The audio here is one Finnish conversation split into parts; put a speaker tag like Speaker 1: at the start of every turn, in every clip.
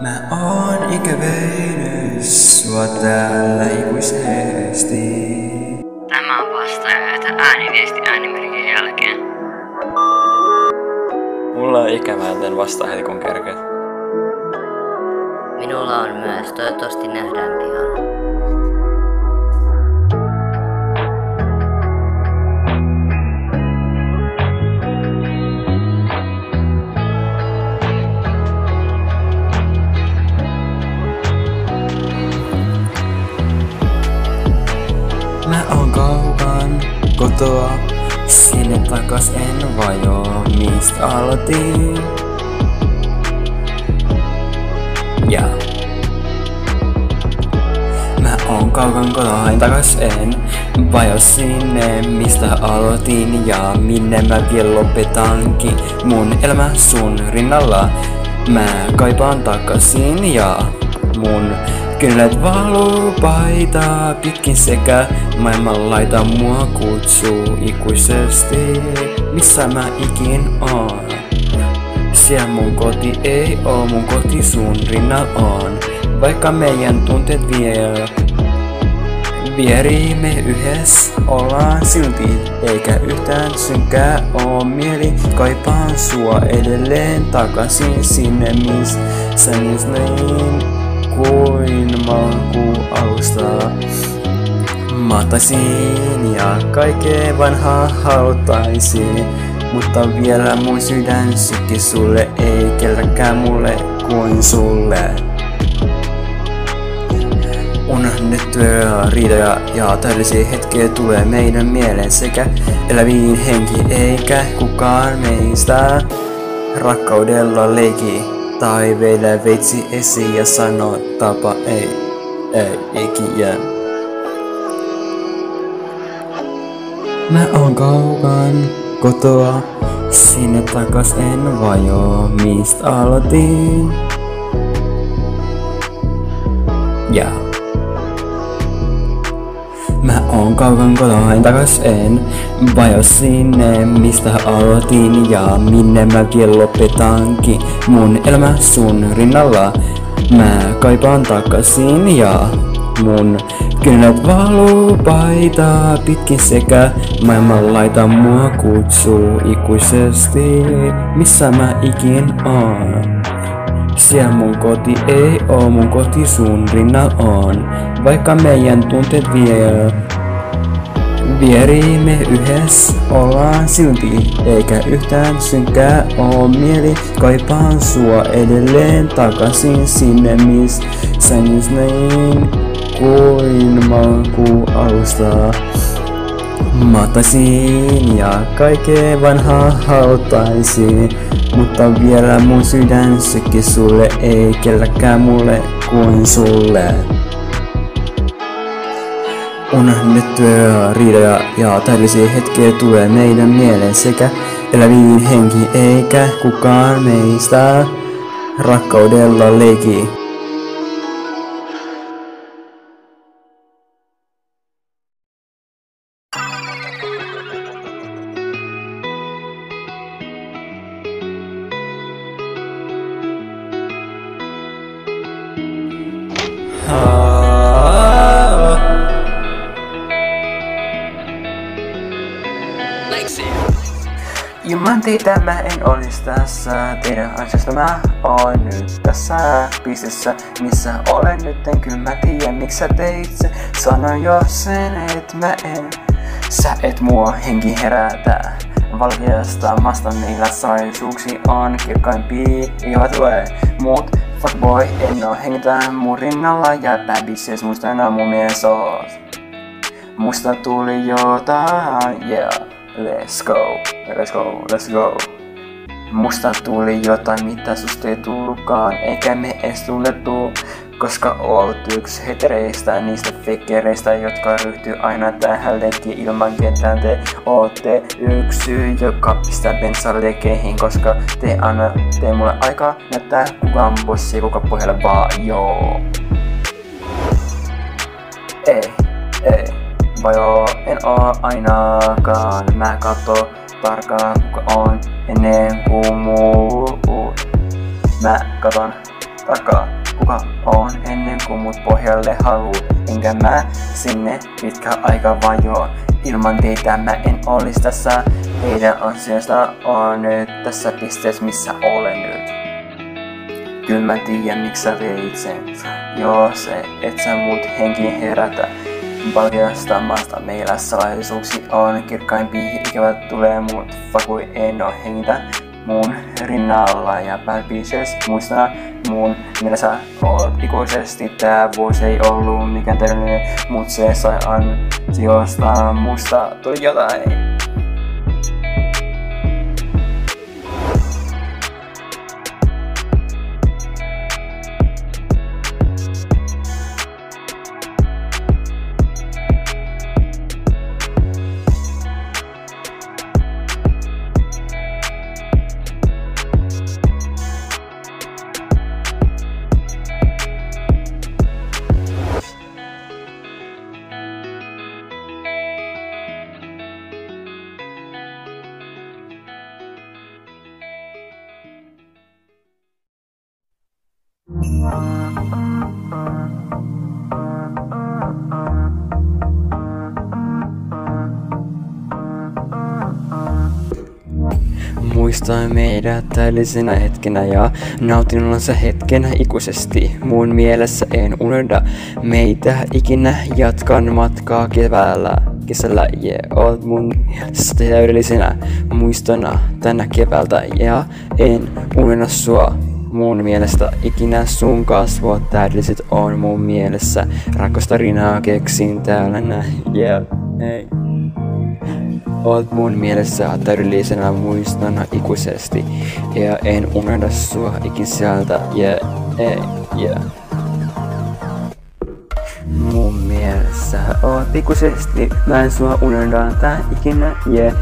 Speaker 1: Mä oon ikävöinyt sua täällä ikuisesti.
Speaker 2: Tämä on vastaaja ääniviesti äänimerkin jälkeen.
Speaker 3: Mulla on ikävää, joten vastaa heti kun kerkeet.
Speaker 2: Minulla on myös, toivottavasti nähdään pian.
Speaker 1: Takas en vajo, mistä aloitin. Ja. Mä oon kaukan kotoa, en takas en vajo sinne, mistä aloitin ja minne mä vielä lopetankin mun elämä sun rinnalla. Mä kaipaan takaisin ja mun Kynnet valuu paita pitkin sekä maailman laita mua kutsuu ikuisesti, missä mä ikin oon. Siellä mun koti ei oo, mun koti sun rinnal on, vaikka meidän tunteet vielä Vierimme yhdessä ollaan silti, eikä yhtään synkää oo mieli. Kaipaan sua edelleen takaisin sinne, missä niin kuin maku alusta. Mahtaisin ja kaikkea vanhaa hautaisin, mutta vielä mun sydän sykki sulle, ei kelläkään mulle kuin sulle. Unohdettuja riitoja ja täydellisiä hetkiä tulee meidän mieleen sekä eläviin henki eikä kukaan meistä rakkaudella leiki tai vielä veitsi esiin ja sano tapa ei, ei ikinä. Mä oon kaukan kotoa, sinne takas en vajo, mistä aloitin. Ja. Mä oon kaukan kotoa, en takas en vajo sinne, mistä aloitin ja minne mä vielä lopetankin mun elämä sun rinnalla. Mä kaipaan takaisin ja mun kynnet valuu paita pitkin sekä maailman laita mua kutsuu ikuisesti, missä mä ikin oon. Siellä mun koti ei oo, mun koti sun rinnal on, vaikka meidän tunteet vielä Vierimme yhdessä ollaan silti, eikä yhtään synkää oo mieli. Kaipaan sua edelleen takaisin sinne, missä nyt niin kuin maku alusta. Mahtaisin ja kaikkea vanhaa hautaisin, mutta vielä mun sydän sykki sulle, ei kelläkään mulle kuin sulle. Unohdettuja riitoja ja täydellisiä hetkiä tulee meidän mieleen sekä eläviin henki eikä kukaan meistä rakkaudella leiki. Teitä mä en olis tässä, teidän ansiosta mä oon nyt tässä pisteessä, missä olen nyt, en kyllä mä tiedä miksi sä teit se. Sano jo sen, et mä en, sä et mua henki herätä. Valkeastamasta niillä saisuuksi on kirkkaimpia, iho tulee mut fuckboy, en oo hengitä mun rinnalla ja bad bitches musta aina mun mies oot. Musta tuli jotain, yeah. Let's go, let's go, let's go. Musta tuli jotain, mitä susta ei tullutkaan, eikä me edes tunnettu, koska oot yksi hetereistä, niistä fekereistä, jotka ryhtyy aina tähän leikkiin ilman ketään. Te ootte yksi syy, joka pistää bensalekeihin, koska te anna te mulle aikaa näyttää kuka on bossi kuka pohjalla vaan joo. Ei, ei. Vai oo, en oo ainakaan. Mä katso tarkkaan kuka on, ennen kuin muut. Mä katon takaa, kuka on ennen kuin mut pohjalle haluu. Enkä mä sinne pitkä aika vajoo. Ilman teitä mä en olis tässä. Teidän ansiosta on nyt tässä pisteessä missä olen nyt. Kyllä mä tiedän miksi sä teit sen. Joo se, et sä mut henki herätä. Paljastamasta meillä salaisuuksi on kirkkaimpia ikävät tulee mut fakui en oo hengitä mun rinnalla. Ja päälpises muista mun mielessä oot ikuisesti tää vuosi ei ollut mikään täydellinen mut se sai ansiosta musta tuli jotain Muistoin meidät täydellisenä hetkenä ja nautin se hetkenä ikuisesti. Mun mielessä en unohda meitä ikinä jatkan matkaa keväällä. Kesällä ja yeah, oot mun täydellisenä muistona tänä keväältä ja en unohda sua mun mielestä ikinä sun kasvot täydelliset on mun mielessä. Rakkastarinaa keksin täällä näin, yeah, hey. Oot mun mielessä täydellisenä muistona ikuisesti ja en unohda sua ikin sieltä, yeah, hey, yeah. Mun mielessä oot ikuisesti, mä en sua unohda tää ikinä, yeah.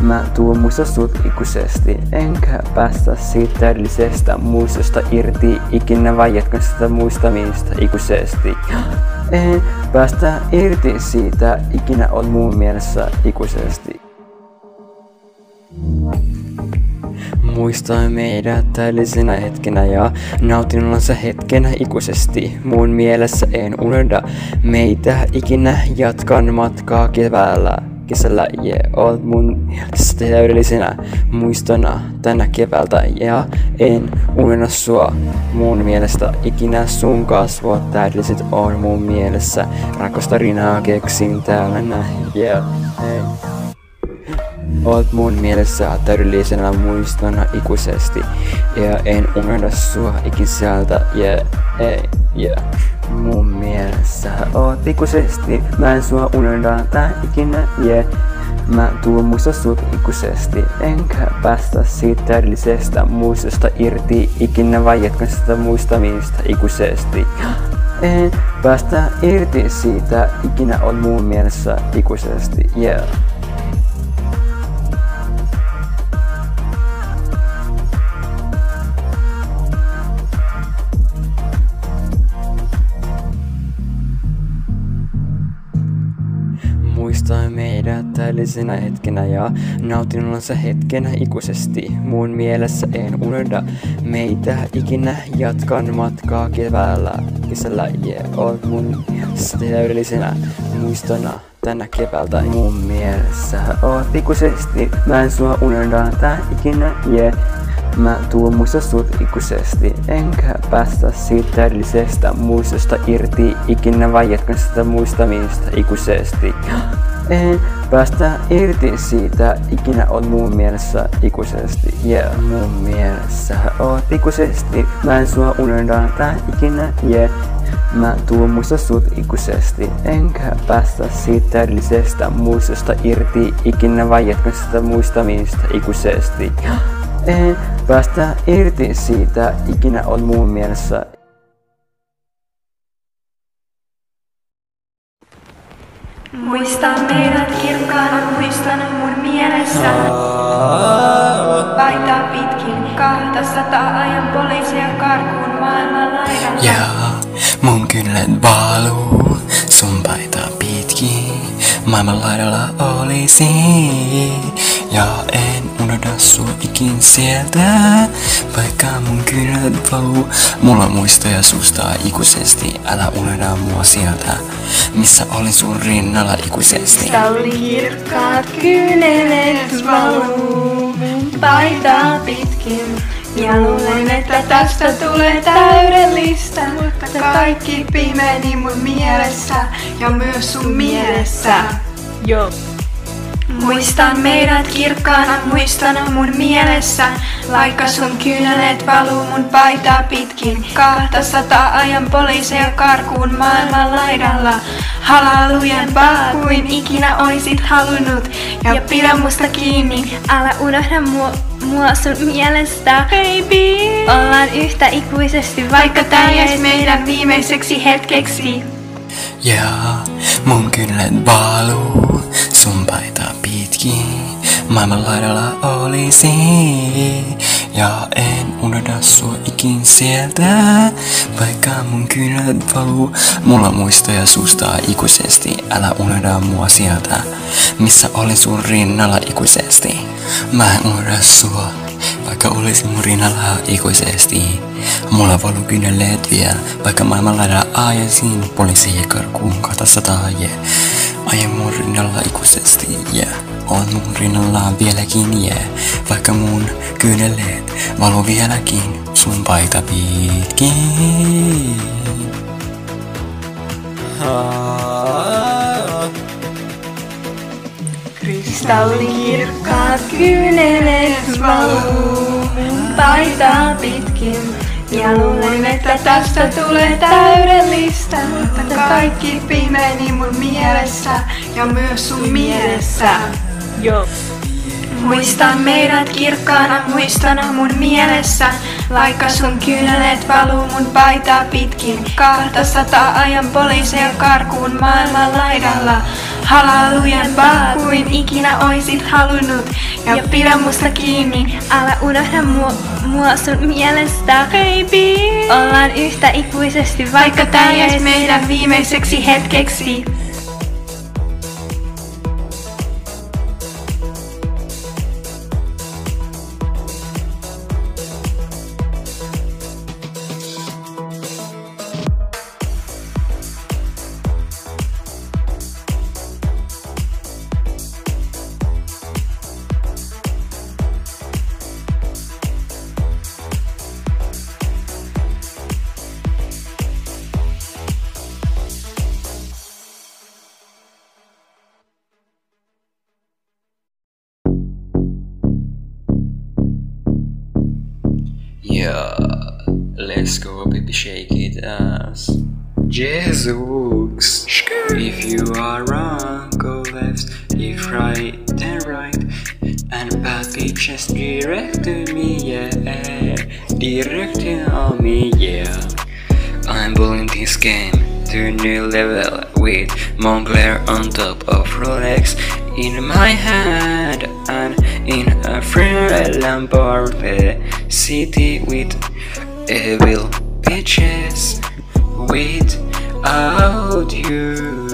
Speaker 1: Mä tuon muista sut ikuisesti, enkä päästä siitä täydellisestä muistosta irti ikinä vai jatkan sitä muistamista ikuisesti. En päästä irti siitä, ikinä on mun mielessä ikuisesti. Muistoin meidät täydellisenä hetkenä ja nautin se hetkenä ikuisesti. Mun mielessä en unohda meitä ikinä jatkan matkaa keväällä kesällä ja oot mun täydellisenä muistona tänä keväältä ja en unohda sua. Mun mielestä ikinä sun kasvot täydelliset on mun mielessä. Rakosta rinaa keksin täällä näin. Yeah, hey. Oot mun mielessä täydellisenä muistona ikuisesti ja en unohda sua ikin sieltä. Yeah, hey, yeah. Mun mielessä oot ikuisesti, mä en sua unohda tää ikinä, yeah. Mä tuon muista sut ikuisesti, enkä päästä siitä täydellisestä muistosta irti ikinä vai jatkan sitä muistamista ikuisesti. En päästä irti siitä, ikinä on mun mielessä ikuisesti, yeah. Meidät täydellisenä hetkenä ja nautin se hetkenä ikuisesti. Mun mielessä en unohda meitä ikinä jatkan matkaa keväällä. Kesällä ja yeah, oot mun täydellisenä muistona tänä keväältä. Mun mielessä oot ikuisesti, mä en sua unohda tää ikinä, yeah. Mä tuon muista sut ikuisesti, enkä päästä siitä täydellisestä muistosta irti ikinä vai jatkan sitä muistamista ikuisesti. En päästä irti siitä, ikinä on mun mielessä ikuisesti, yeah, mun mielessä oot ikuisesti, mä en sua unohda tää ikinä, yeah. Mä tuon muista sut ikuisesti, enkä päästä siitä täydellisestä muistosta irti. Ikinä vai jatkan sitä muistamista ikuisesti. En päästä irti siitä, ikinä on mun mielessä.
Speaker 4: Muista meidät kirkkaana, muistan mun mielessä. Paita pitkin kahta sataa ajan poliisia karkuun maailman laidan.
Speaker 3: Yeah.
Speaker 5: mun kynnet valuu sun paita pitkin. Maailman laidalla olisi ja en unohda sua ikin sieltä. Vaikka mun kynnet valuu, mulla muistoja susta ikuisesti. Älä unohda mua sieltä, missä olin sun rinnalla ikuisesti.
Speaker 4: Mistä kirkkaat kynelet valuu paitaa pitkin. Ja luulen, että tästä tulee täydellistä, mutta kaikki pimeni mun mielessä ja myös sun mielessä.
Speaker 6: Joo.
Speaker 4: Muistan meidät kirkkaana muistana mun mielessä, vaikka sun kyyneleet valuu mun paitaa pitkin. Kahta sata ajan poliiseja karkuun maailman laidalla. Halalujen vaan kuin ikinä oisit halunnut. Ja pidä musta kiinni,
Speaker 6: Älä unohda mua, mua sun mielestä, baby. Ollaan yhtä ikuisesti,
Speaker 4: vaikka tää jäis meidän viimeiseksi hetkeksi.
Speaker 5: Ja mun kynnet valuu sun paita pitkin. Maailman laidalla olisi ja en unohda sua ikin sieltä. Vaikka mun kynnet valuu, mulla muistoja susta ikuisesti. Älä unohda mua sieltä, missä olin sun rinnalla ikuisesti. Mä en unohda sua, vaikka olisin mun rinnalla ikuisesti. Mulla valuu kyyneleet vielä, vaikka maailman laidalla ajaisin poliisien karkuun 200 yeah. Mun rinnalla ikuisesti, yeah. On mun rinnalla vieläkin, yeah. Vaikka mun kyyneleet valuu vieläkin sun paita pitkin.
Speaker 4: Kristallikirkkaat kyyneleet valuu paitaa pitkin. Ja luulen, että tästä tulee täydellistä, mutta kaikki pimeni mun mielessä ja myös sun mielessä.
Speaker 6: Joo.
Speaker 4: Muistan meidät kirkkaana muistana mun mielessä, vaikka sun kyyneleet valuu mun paitaa pitkin. Kahta sata ajan poliiseja karkuun maailman laidalla. Halalujen vaan kuin ikinä oisit halunnut. Ja pidä musta kiinni,
Speaker 6: Älä unohda mua, mua sun mielestä, baby. Ollaan yhtä ikuisesti,
Speaker 4: vaikka tää jäis meidän viimeiseksi hetkeksi.
Speaker 1: Shake it ass. Jesus, if you are wrong, go left. If right, then right. And papi just direct to me, yeah. Directing on me, yeah. I'm bullying this game to new level with Montclair on top of Rolex in my hand and in a free Lamborghini city with evil bitches without you.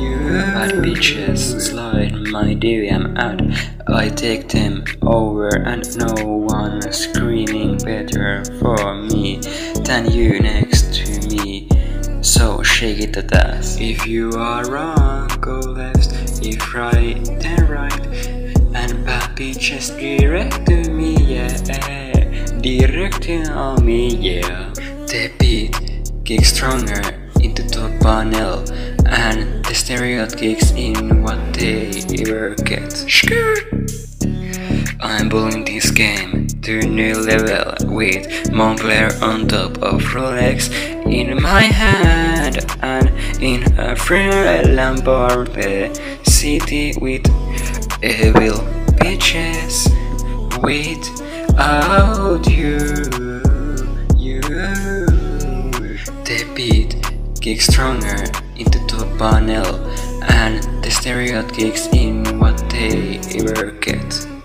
Speaker 1: You bad bitches slide my DM out. I take them over and no one screaming better for me than you next to me. So shake it at ass. If you are wrong, go left. If right, then right. And papi just direct to me, yeah. Directing on me, yeah. The beat kicks stronger into the top panel, and the stereo kicks in what they ever get. I'm bullying this game to a new level with Montclair on top of Rolex in my hand and in a free Lamborghini city with evil bitches without you. You. The beat kicks stronger into the panel and the stereo kicks in what they ever get.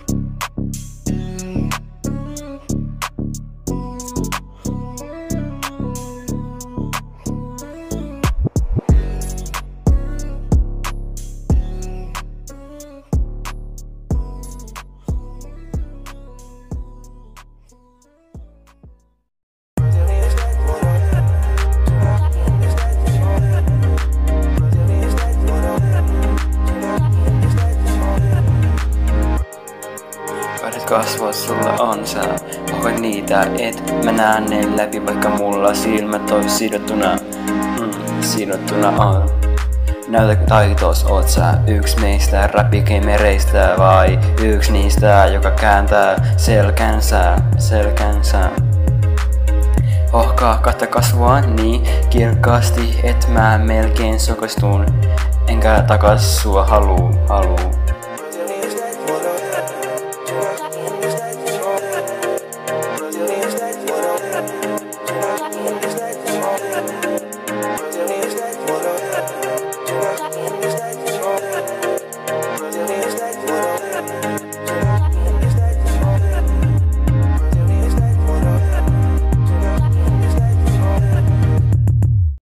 Speaker 1: Kasvot sulla on sä Hoit niitä, et mä näen ne läpi Vaikka mulla silmät ois sidottuna mm, Sidottuna on Näytä taitos, oot sä yks meistä räpikemereistä vai yks niistä, joka kääntää selkänsä, selkänsä. Ohkaa kahta kasvua niin kirkkaasti, et mä melkein sokostun. Enkä takas sua haluu, haluu.